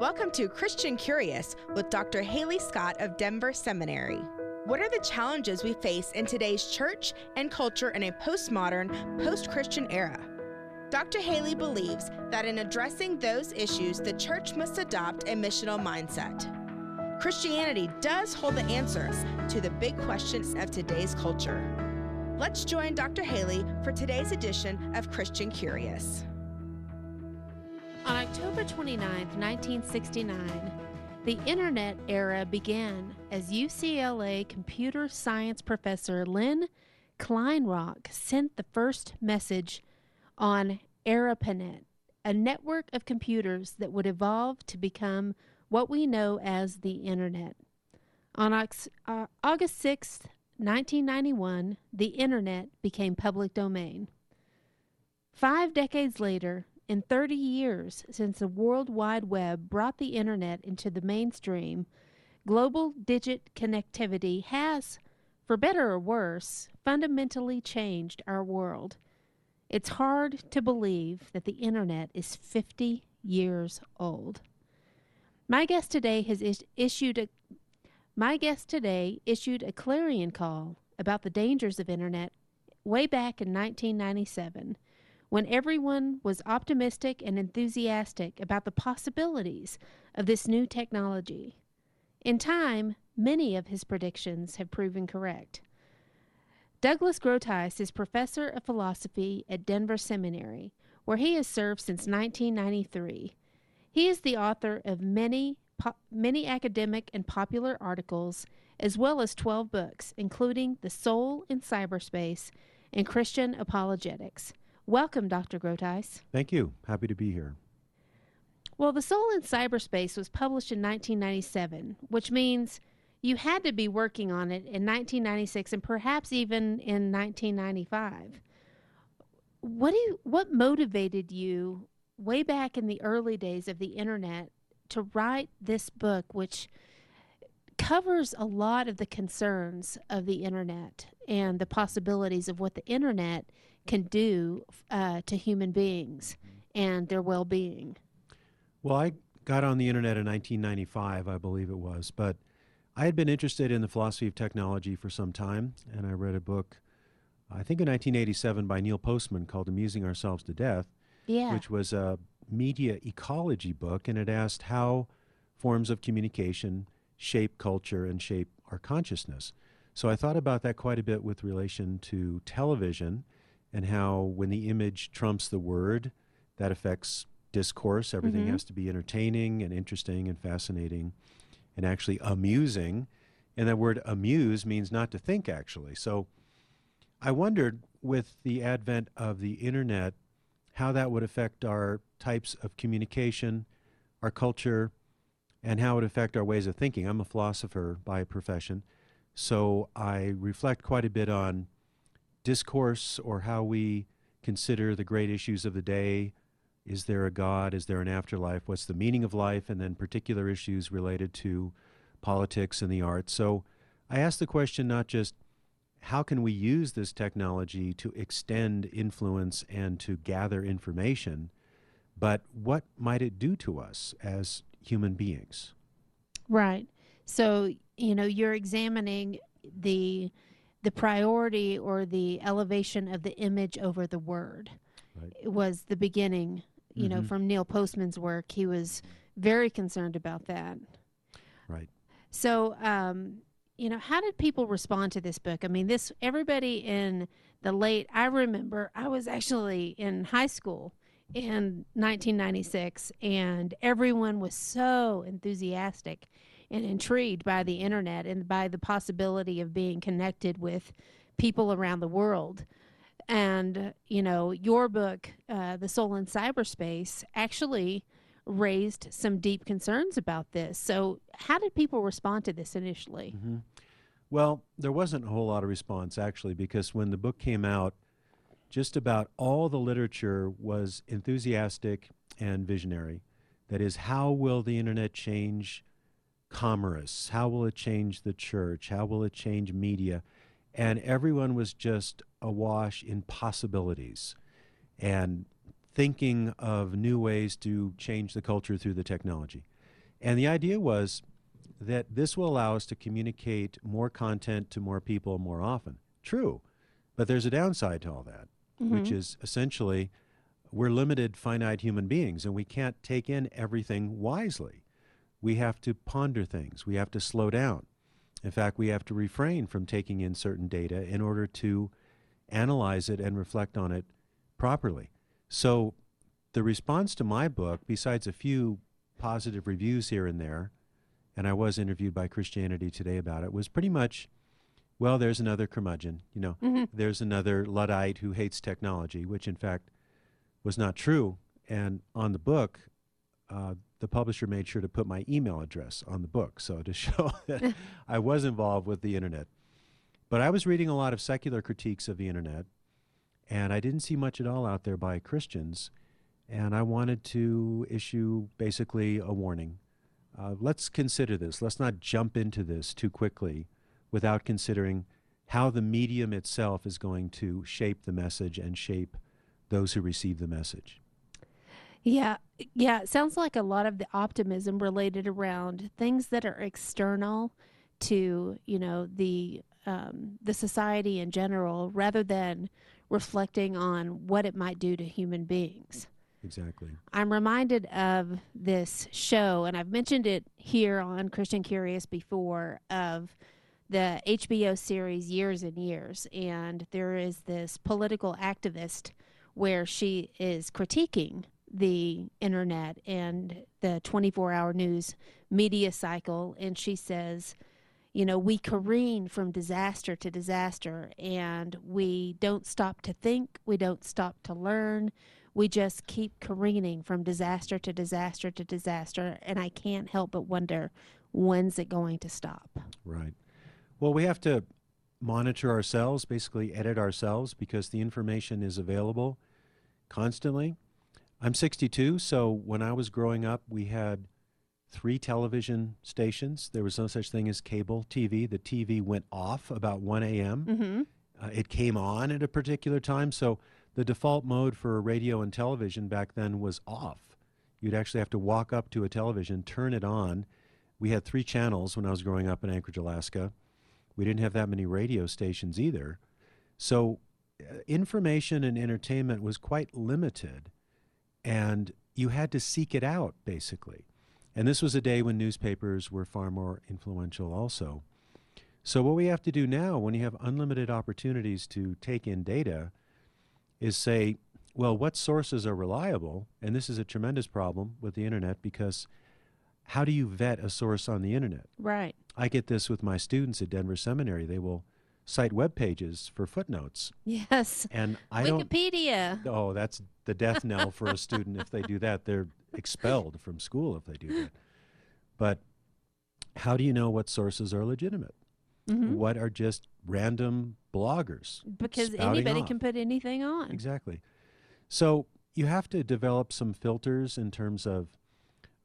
Welcome to Christian Curious with Dr. Halee Scott of Denver Seminary. What are the challenges we face in today's church and culture in a postmodern, post Christian era? Dr. Halee believes that in addressing those issues, the church must adopt a missional mindset. Christianity does hold the answers to the big questions of today's culture. Let's join Dr. Halee for today's edition of Christian Curious. On October 29, 1969, the Internet era began as UCLA computer science professor Lynn Kleinrock sent the first message on ARPANET, a network of computers that would evolve to become what we know as the Internet. On uh, August 6, 1991, the Internet became public domain. Five decades later, in 30 years since the World Wide Web brought the Internet into the mainstream, global digit connectivity has, for better or worse, fundamentally changed our world. It's hard to believe that the Internet is 50 years old. My guest today has is- issued a my guest today issued a clarion call about the dangers of internet way back in 1997 when everyone was optimistic and enthusiastic about the possibilities of this new technology. In time, many of his predictions have proven correct. Douglas Groothuis is professor of philosophy at Denver Seminary, where he has served since 1993. He is the author of many po- many academic and popular articles as well as 12 books, including The Soul in Cyberspace and Christian Apologetics. Welcome, Dr. Groothuis. Thank you. Happy to be here. Well, The Soul in Cyberspace was published in 1997, which means you had to be working on it in 1996 and perhaps even in 1995. What do you, what motivated you way back in the early days of the internet to write this book which covers a lot of the concerns of the internet and the possibilities of what the internet can do uh, to human beings and their well being. Well, I got on the internet in 1995, I believe it was, but I had been interested in the philosophy of technology for some time, and I read a book, I think in 1987, by Neil Postman called Amusing Ourselves to Death, yeah. which was a media ecology book, and it asked how forms of communication shape culture and shape our consciousness. So I thought about that quite a bit with relation to television and how when the image trumps the word, that affects discourse. Everything mm-hmm. has to be entertaining and interesting and fascinating and actually amusing. And that word amuse means not to think, actually. So I wondered with the advent of the internet how that would affect our types of communication, our culture, and how it would affect our ways of thinking. I'm a philosopher by profession, so I reflect quite a bit on discourse or how we consider the great issues of the day. Is there a God? Is there an afterlife? What's the meaning of life? And then particular issues related to politics and the arts. So I ask the question not just how can we use this technology to extend influence and to gather information, but what might it do to us as human beings? Right. So, you know, you're examining the the priority or the elevation of the image over the word right. it was the beginning you mm-hmm. know from neil postman's work he was very concerned about that right so um, you know how did people respond to this book i mean this everybody in the late i remember i was actually in high school in 1996 and everyone was so enthusiastic and intrigued by the internet and by the possibility of being connected with people around the world. And, you know, your book, uh, The Soul in Cyberspace, actually raised some deep concerns about this. So, how did people respond to this initially? Mm-hmm. Well, there wasn't a whole lot of response actually, because when the book came out, just about all the literature was enthusiastic and visionary. That is, how will the internet change commerce? How will it change the church? How will it change media? And everyone was just awash in possibilities and thinking of new ways to change the culture through the technology. And the idea was that this will allow us to communicate more content to more people more often. True. But there's a downside to all that, Mhm. which is essentially we're limited, finite human beings, and we can't take in everything wisely. We have to ponder things, we have to slow down. In fact, we have to refrain from taking in certain data in order to analyze it and reflect on it properly. So, the response to my book, besides a few positive reviews here and there, and I was interviewed by Christianity Today about it, was pretty much, well, there's another curmudgeon, you know, Mhm. there's another Luddite who hates technology, which in fact was not true. And on the book, uh, the publisher made sure to put my email address on the book, so to show that I was involved with the internet. But I was reading a lot of secular critiques of the internet, and I didn't see much at all out there by Christians. And I wanted to issue basically a warning. Uh, let's consider this. Let's not jump into this too quickly without considering how the medium itself is going to shape the message and shape those who receive the message. Yeah, yeah. It sounds like a lot of the optimism related around things that are external to you know the um, the society in general, rather than reflecting on what it might do to human beings. Exactly. I'm reminded of this show, and I've mentioned it here on Christian Curious before of the HBO series Years and Years. And there is this political activist where she is critiquing the internet and the 24 hour news media cycle. And she says, you know, we careen from disaster to disaster and we don't stop to think, we don't stop to learn we just keep careening from disaster to disaster to disaster and i can't help but wonder when's it going to stop Right. Well, we have to monitor ourselves, basically edit ourselves, because the information is available constantly. I'm 62, so when I was growing up, we had three television stations. There was no such thing as cable TV. The TV went off about 1 a.m. mm-hmm. Uh, it came on at a particular time, so the default mode for radio and television back then was off. You'd actually have to walk up to a television, turn it on. We had three channels when I was growing up in Anchorage, Alaska. We didn't have that many radio stations either. So uh, information and entertainment was quite limited, and you had to seek it out, basically. And this was a day when newspapers were far more influential, also. So, what we have to do now, when you have unlimited opportunities to take in data, is say, well, what sources are reliable? And this is a tremendous problem with the internet because how do you vet a source on the internet? right I get this with my students at Denver Seminary. They will cite web pages for footnotes. yes And I don't wikipedia Oh, that's the death knell for a student if they do that. They're expelled from school if they do that. But how do you know what sources are legitimate? Mhm. What are just random bloggers? because anybody can put anything on Exactly. So you have to develop some filters in terms of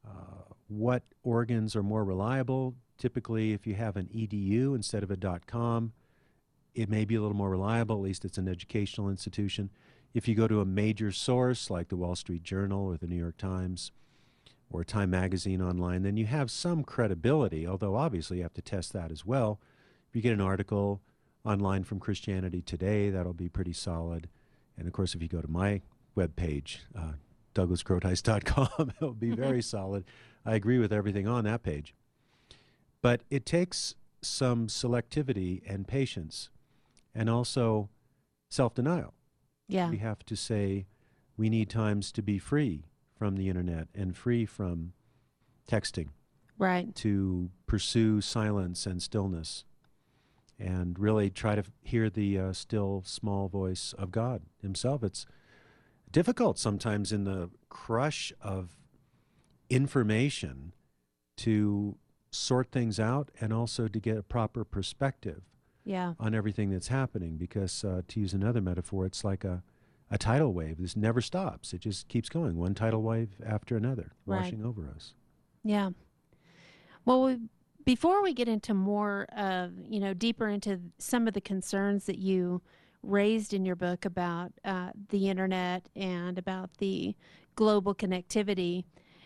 uh, what organs are more reliable. Typically, if you have an edu instead of a .com, it may be a little more reliable. At least it's an educational institution. If you go to a major source like the Wall Street Journal or the New York Times or Time Magazine online, then you have some credibility. Although obviously you have to test that as well. If you get an article online from Christianity Today, that'll be pretty solid. And of course, if you go to my webpage, uh, douglasgroothuis.com, it'll be very solid. I agree with everything on that page. But it takes some selectivity and patience and also self denial. yeah We have to say we need times to be free from the internet and free from texting right to pursue silence and stillness and really try to f- hear the uh, still small voice of God Himself. It's difficult sometimes in the crush of information to sort things out and also to get a proper perspective yeah on everything that's happening because uh, to use another metaphor it's like a, a tidal wave this never stops it just keeps going one tidal wave after another Right. washing over us Yeah. Well, we, before we get into more of, you know, deeper into some of the concerns that you raised in your book about uh, the internet and about the global connectivity,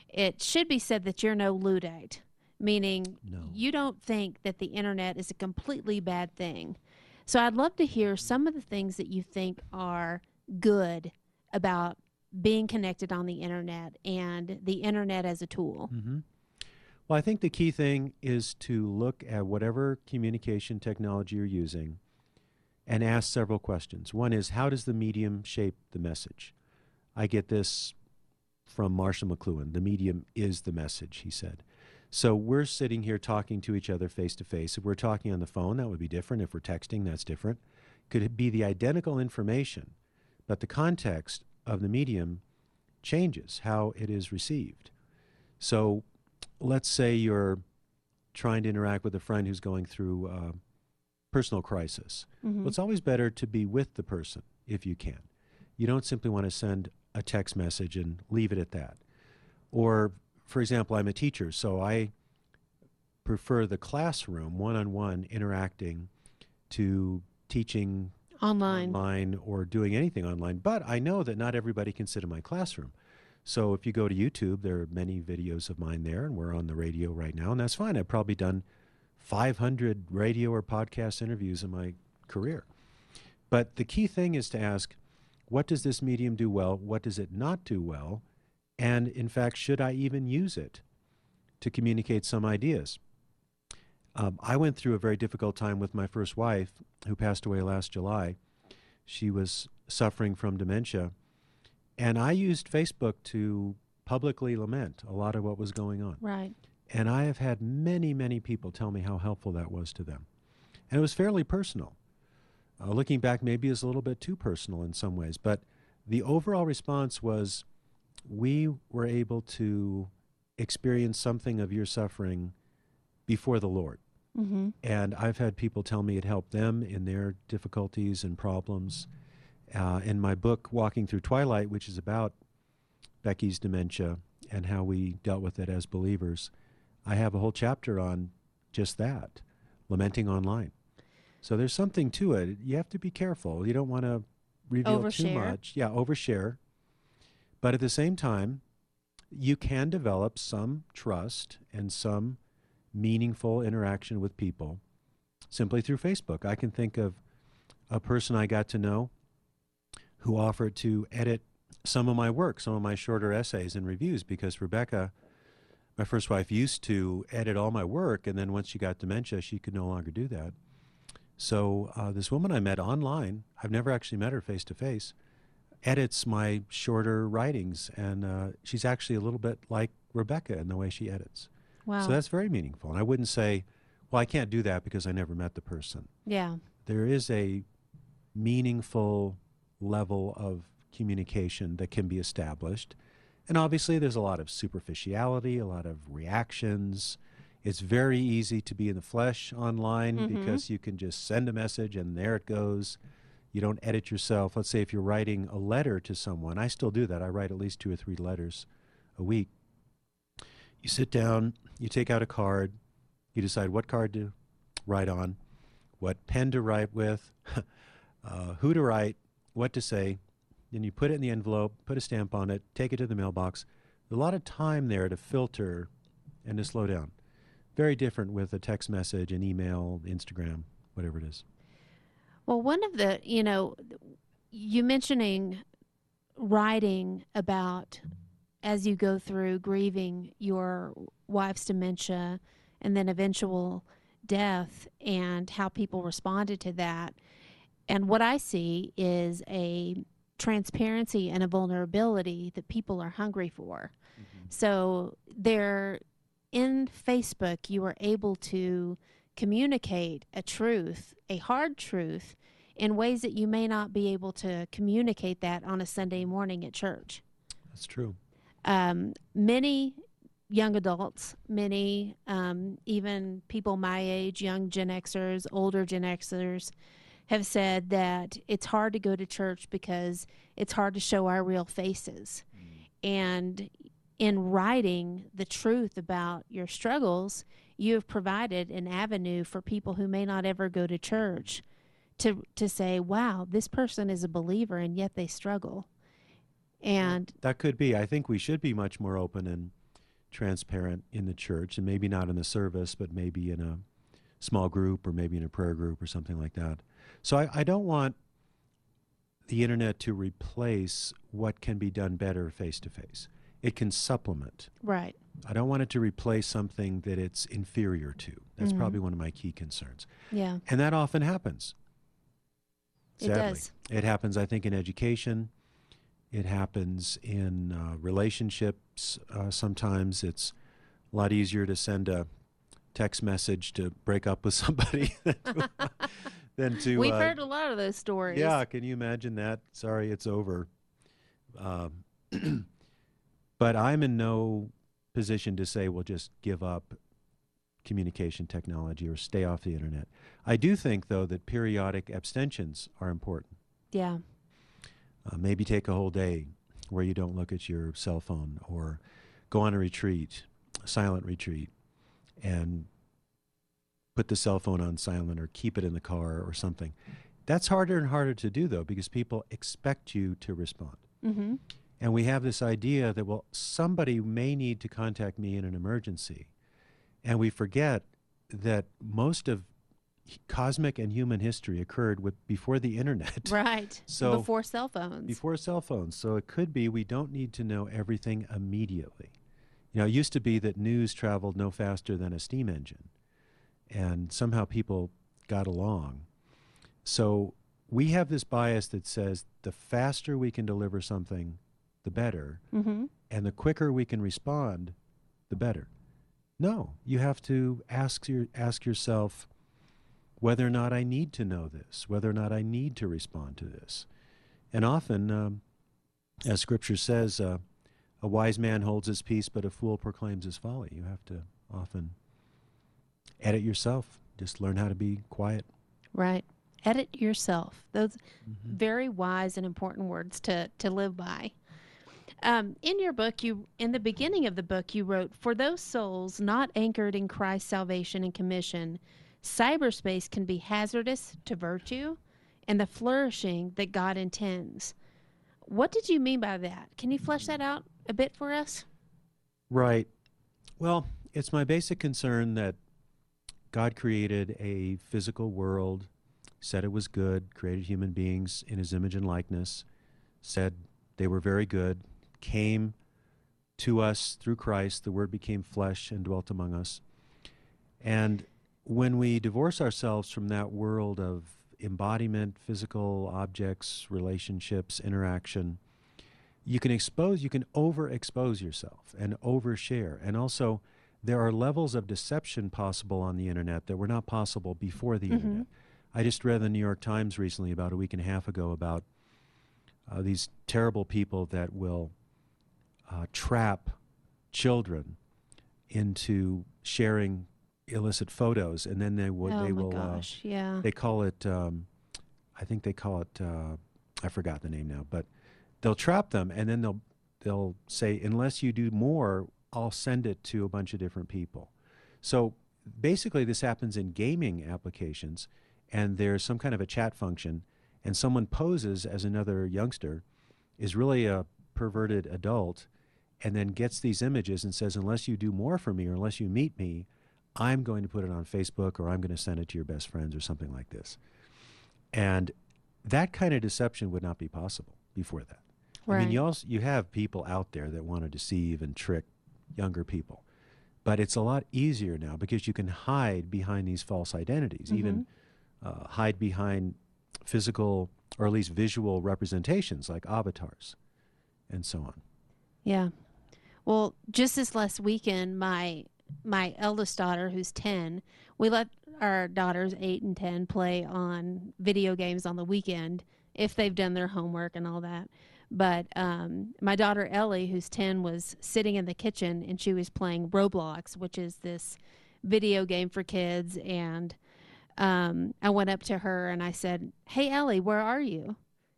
it should be said that you're no Luddite, meaning No. you don't think that the internet is a completely bad thing. So I'd love to hear some of the things that you think are good about being connected on the internet and the internet as a tool. hmm Well, I think the key thing is to look at whatever communication technology you're using and ask several questions. One is, how does the medium shape the message? I get this from Marshall McLuhan. The medium is the message, he said. So we're sitting here talking to each other face to face. If we're talking on the phone, that would be different. If we're texting, that's different. Could it be the identical information, but the context of the medium changes how it is received? So let's say you're trying to interact with a friend who's going through a personal crisis. Mhm. Well, it's always better to be with the person if you can. You don't simply want to send a text message and leave it at that. Or, for example, I'm a teacher, so I prefer the classroom, one on one interacting, to teaching Online. online or doing anything online. But I know that not everybody can sit in my classroom. So if you go to YouTube, there are many videos of mine there, and we're on the radio right now, and that's fine. I've probably done 500 radio or podcast interviews in my career. But the key thing is to ask, what does this medium do well? What does it not do well? And in fact, should I even use it to communicate some ideas? Um, I went through a very difficult time with my first wife, who passed away last July. She was suffering from dementia. And I used Facebook to publicly lament a lot of what was going on. Right. And I have had many, many people tell me how helpful that was to them. And it was fairly personal. Uh, looking back, maybe it's a little bit too personal in some ways, but the overall response was we were able to experience something of your suffering before the Lord. Mm-hmm. And I've had people tell me it helped them in their difficulties and problems. Uh, in my book, Walking Through Twilight, which is about Becky's dementia and how we dealt with it as believers, I have a whole chapter on just that lamenting online. So there's something to it. You have to be careful. You don't want to reveal too much. Yeah, overshare. But at the same time, you can develop some trust and some meaningful interaction with people simply through Facebook. I can think of a person I got to know who offered to edit some of my work, some of my shorter essays and reviews, because Rebecca, my first wife, used to edit all my work, and then once she got dementia, she could no longer do that. So uh, this woman I met online, I've never actually met her face to face, edits my shorter writings, and uh, she's actually a little bit like Rebecca in the way she edits. Wow. So that's very meaningful. And I wouldn't say, well, I can't do that because I never met the person. yeah. There is a meaningful level of communication that can be established. And obviously, there's a lot of superficiality, a lot of reactions. It's very easy to be in the flesh online Mhm. because you can just send a message and there it goes. You don't edit yourself. Let's say if you're writing a letter to someone, I still do that. I write at least two or three letters a week. You sit down, you take out a card, you decide what card to write on, what pen to write with, uh, who to write, what to say. Then you put it in the envelope, put a stamp on it, take it to the mailbox. A lot of time there to filter and to slow down. Very different with a text message, an email, Instagram, whatever it is. Well, one of the, you know, you mentioning writing about as you go through grieving your wife's dementia and then eventual death and how people responded to that. And what I see is a transparency and a vulnerability that people are hungry for. Mm-hmm. So there in Facebook you are able to communicate a truth, a hard truth in ways that you may not be able to communicate that on a Sunday morning at church. That's true. Um, many young adults, many um, even people my age, young Gen Xers, older Gen Xers, have said that it's hard to go to church because it's hard to show our real faces. And in writing the truth about your struggles, you have provided an avenue for people who may not ever go to church to to say, "Wow, this person is a believer and yet they struggle." And That could be. I think we should be much more open and transparent in the church, and maybe not in the service, but maybe in a small group or maybe in a prayer group or something like that. So I, I don't want the internet to replace what can be done better face to face. It can supplement. Right. I don't want it to replace something that it's inferior to. That's Mhm. probably one of my key concerns. Yeah. And that often happens. It does. It happens, I think, in education. It happens in uh, relationships. Uh, sometimes it's a lot easier to send a text message to break up with somebody than to. than to, We've uh, heard a lot of those stories. yeah, can you imagine that? Sorry, it's over. Um, but I'm in no position to say, well, just give up communication technology or stay off the internet. I do think, though, that periodic abstentions are important. Yeah. Uh, maybe take a whole day where you don't look at your cell phone or go on a retreat, a silent retreat, and put the cell phone on silent or keep it in the car or something. That's harder and harder to do, though, because people expect you to respond. Mm-hmm. And we have this idea that, well, somebody may need to contact me in an emergency. And we forget that most of cosmic and human history occurred with, before the internet, Right. So- before cell phones. before cell phones. So it could be we don't need to know everything immediately. You know, it used to be that news traveled no faster than a steam engine. And somehow people got along. So we have this bias that says the faster we can deliver something, the better mm-hmm. and the quicker we can respond, the better. No, you have to ask your ask yourself whether or not I need to know this, whether or not I need to respond to this. And often, um, as Scripture says, uh, a wise man holds his peace, but a fool proclaims his folly. You have to often edit yourself. Just learn how to be quiet. Right. Edit yourself. Those Mm-hmm. very wise and important words to to live by. Um, in your book, you in the beginning of the book, you wrote, "For those souls not anchored in Christ's salvation and commission, cyberspace can be hazardous to virtue and the flourishing that God intends." What did you mean by that? Can you flesh that out a bit for us? Right. Well, it's my basic concern that God created a physical world, said it was good, created human beings in his image and likeness, said they were very good, came to us through Christ, the Word became flesh and dwelt among us. And when we divorce ourselves from that world of embodiment, physical objects, relationships, interaction, you can expose, you can overexpose yourself and overshare. And also, there are levels of deception possible on the internet that were not possible before the Mhm. internet. I just read the New York Times recently, about a week and a half ago, about uh, these terrible people that will uh, trap children into sharing illicit photos, and then they will oh they my will uh, gosh! yeah. they call it um, i think they call it uh, i forgot the name now but they'll trap them and then they'll they'll say unless you do more i'll send it to a bunch of different people so basically this happens in gaming applications and there's some kind of a chat function and someone poses as another youngster is really a perverted adult and then gets these images and says unless you do more for me or unless you meet me I'm going to put it on Facebook or I'm going to send it to your best friends or something like this. And that kind of deception would not be possible before that. Right. I mean, you also you have people out there that want to deceive and trick younger people, but it's a lot easier now because you can hide behind these false identities, even Mm-hmm. uh, hide behind physical or at least visual representations like avatars, and so on. Yeah. Well, just this last weekend, my my eldest daughter, who's ten, we let our daughters eight and ten play on video games on the weekend if they've done their homework and all that. But um, my daughter Ellie, who's ten, was sitting in the kitchen and she was playing Roblox, which is this video game for kids. And um, I went up to her and I said, "Hey Ellie, where are you?"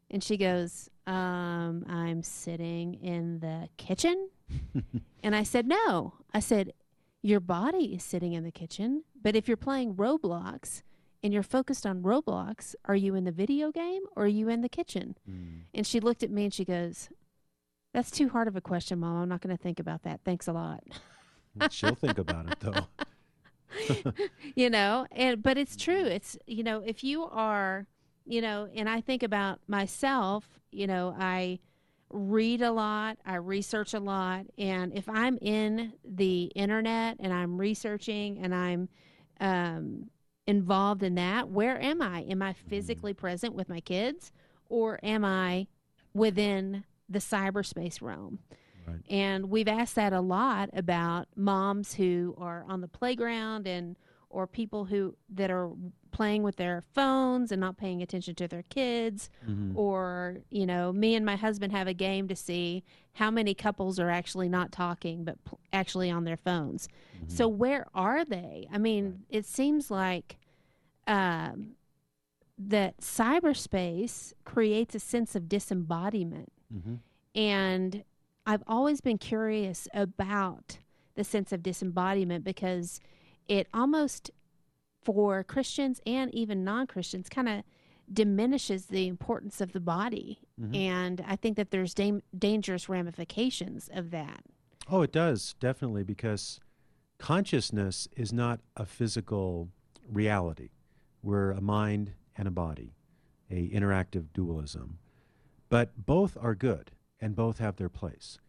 And she goes, um, I'm sitting in the kitchen. and I said, No. I said, Your body is sitting in the kitchen, but if you're playing Roblox and you're focused on Roblox, are you in the video game or are you in the kitchen? Hmm. And she looked at me and she goes, That's too hard of a question, Mom. I'm not going to think about that. Thanks a lot. She'll think about it though. you know, and but it's true. Hmm. It's you know, if you are, you know, and I think about myself, you know, I read a lot, I research a lot, and if I'm in the internet and I'm researching and I'm um, involved in that, where am I? Am I physically present with my kids, or am I within the cyberspace realm? Right. And we've asked that a lot about moms who are on the playground and or people who that are playing with their phones and not paying attention to their kids Mhm. or you know me and my husband have a game to see how many couples are actually not talking but pl- actually on their phones Mhm. so where are they i mean it seems like um, that cyberspace creates a sense of disembodiment Mhm. and I've always been curious about the sense of disembodiment because it almost, for Christians and even non Christians, kind of diminishes the importance of the body. Mhm. And I think that there's dam- dangerous ramifications of that. Oh, it does, definitely, because consciousness is not a physical reality. We're a mind and a body, a interactive dualism. But both are good and both have their place.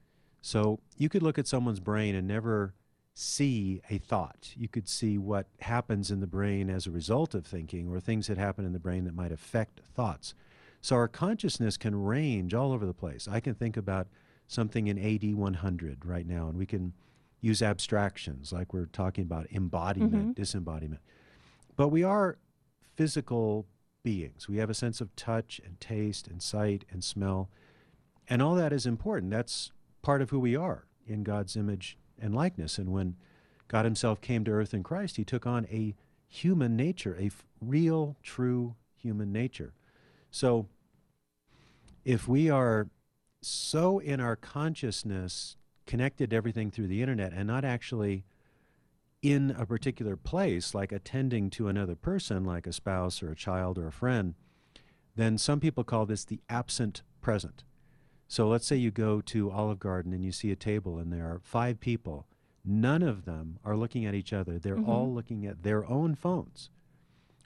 So you could look at someone's brain and never see a thought. You could see what happens in the brain as a result of thinking or things that happen in the brain that might affect thoughts. So our consciousness can range all over the place. I can think about something in AD 100 right now, and we can use abstractions like we're talking about embodiment, mm-hmm. disembodiment. But we are physical beings. We have a sense of touch and taste and sight and smell, and all that is important. That's part of who we are in God's image and likeness. And when God Himself came to earth in Christ, He took on a human nature, a f- real, true human nature. So if we are so in our consciousness connected to everything through the internet and not actually in a particular place, like attending to another person, like a spouse or a child or a friend, then some people call this the absent present. So let's say you go to Olive Garden and you see a table and there are five people. None of them are looking at each other. They're Mhm. all looking at their own phones.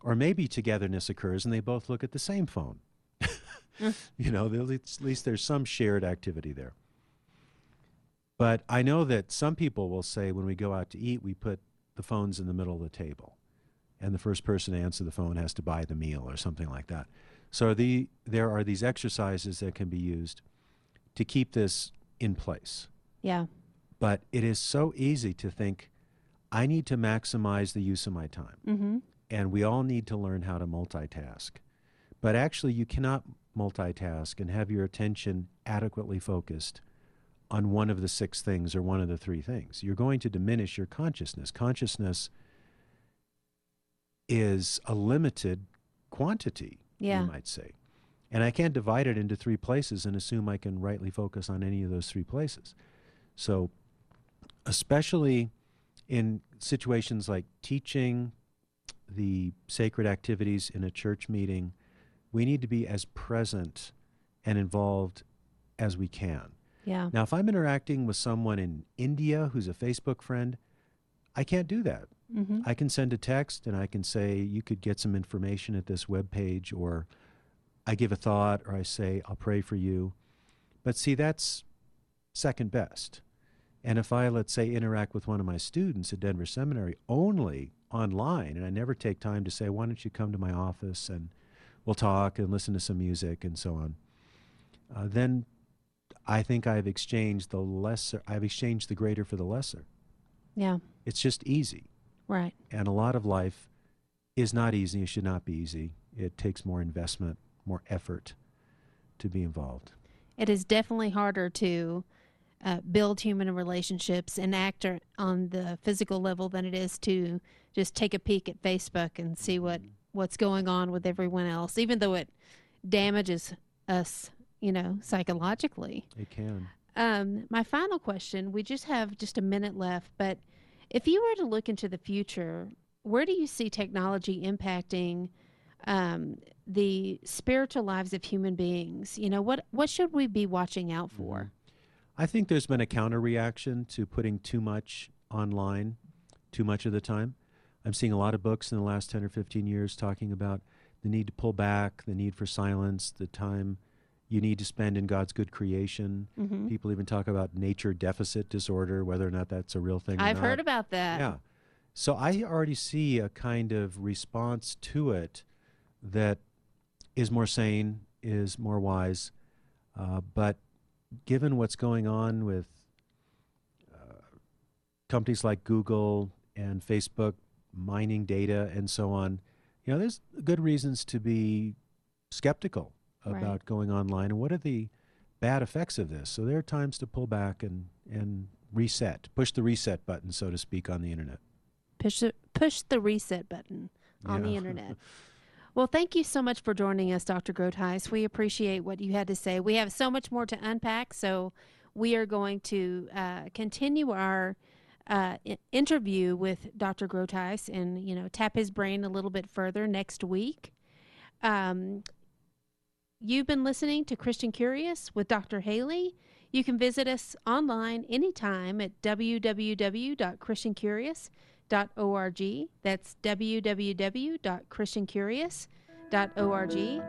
Or maybe togetherness occurs and they both look at the same phone. you know, at least there's some shared activity there. But I know that some people will say when we go out to eat, we put the phones in the middle of the table. And the first person to answer the phone has to buy the meal or something like that. So the, there are these exercises that can be used to keep this in place. Yeah. But it is so easy to think, I need to maximize the use of my time. Mm-hmm. And we all need to learn how to multitask. But actually, you cannot multitask and have your attention adequately focused on one of the six things or one of the three things. You're going to diminish your consciousness. Consciousness is a limited quantity, Yeah. you might say. And I can't divide it into three places and assume I can rightly focus on any of those three places. So, especially in situations like teaching, the sacred activities in a church meeting, we need to be as present and involved as we can. Yeah. Now, if I'm interacting with someone in India who's a Facebook friend, I can't do that. Mm-hmm. I can send a text and I can say, you could get some information at this web page, or I give a thought, or I say, I'll pray for you. But see, that's second best. And if I, let's say, interact with one of my students at Denver Seminary only online, and I never take time to say, why don't you come to my office and we'll talk and listen to some music and so on, uh, then I think I've exchanged the lesser, I've exchanged the greater for the lesser. Yeah. It's just easy Right. and a lot of life is not easy. It should not be easy. It takes more investment, more effort to be involved. It is definitely harder to uh, build human relationships and act on the physical level than it is to just take a peek at Facebook and see what what's going on with everyone else, even though it damages us, you know, psychologically. It can. Um, my final question we just have just a minute left, but if you were to look into the future, where do you see technology impacting um, the spiritual lives of human beings? You know, what, what should we be watching out for? I think there's been a counter reaction to putting too much online too much of the time. I'm seeing a lot of books in the last 10 or 15 years talking about the need to pull back, the need for silence, the time you need to spend in God's good creation. Mhm. People even talk about nature deficit disorder, whether or not that's a real thing. I've not. heard about that. Yeah. So I already see a kind of response to it that is more sane, is more wise. Uh, but given what's going on with uh, companies like Google and Facebook mining data and so on, you know, there's good reasons to be skeptical Right. about going online and what are the bad effects of this. So there are times to pull back and, and reset, push the reset button, so to speak, on the internet. Push the, push the reset button on the internet. Well, thank you so much for joining us, Dr. Groothuis. We appreciate what you had to say. We have so much more to unpack, so we are going to uh, continue our uh, interview with Dr. Groothuis and you know tap his brain a little bit further next week. Um, you've been listening to Christian Curious with Dr. Halee. You can visit us online anytime at www.christiancurious.org. That's www.christiancurious.org.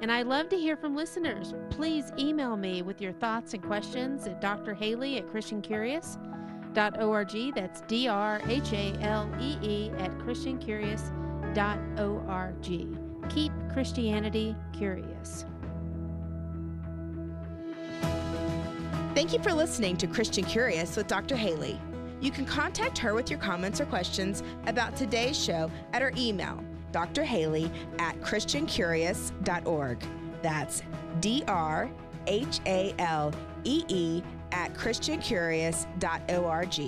And I love to hear from listeners. Please email me with your thoughts and questions at Dr. Halee at christiancurious.org. That's D R H A L E E at christiancurious.org. Keep Christianity curious. Thank you for listening to Christian Curious with Dr. Halee. You can contact her with your comments or questions about today's show at her email, Dr. Halee at christiancurious.org. That's D R H A L E E at christiancurious.org.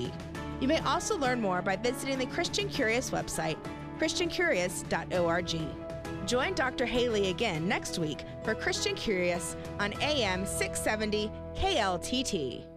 You may also learn more by visiting the Christian Curious website, christiancurious.org. Join Dr. Halee again next week for Christian Curious on AM 670 KLTT.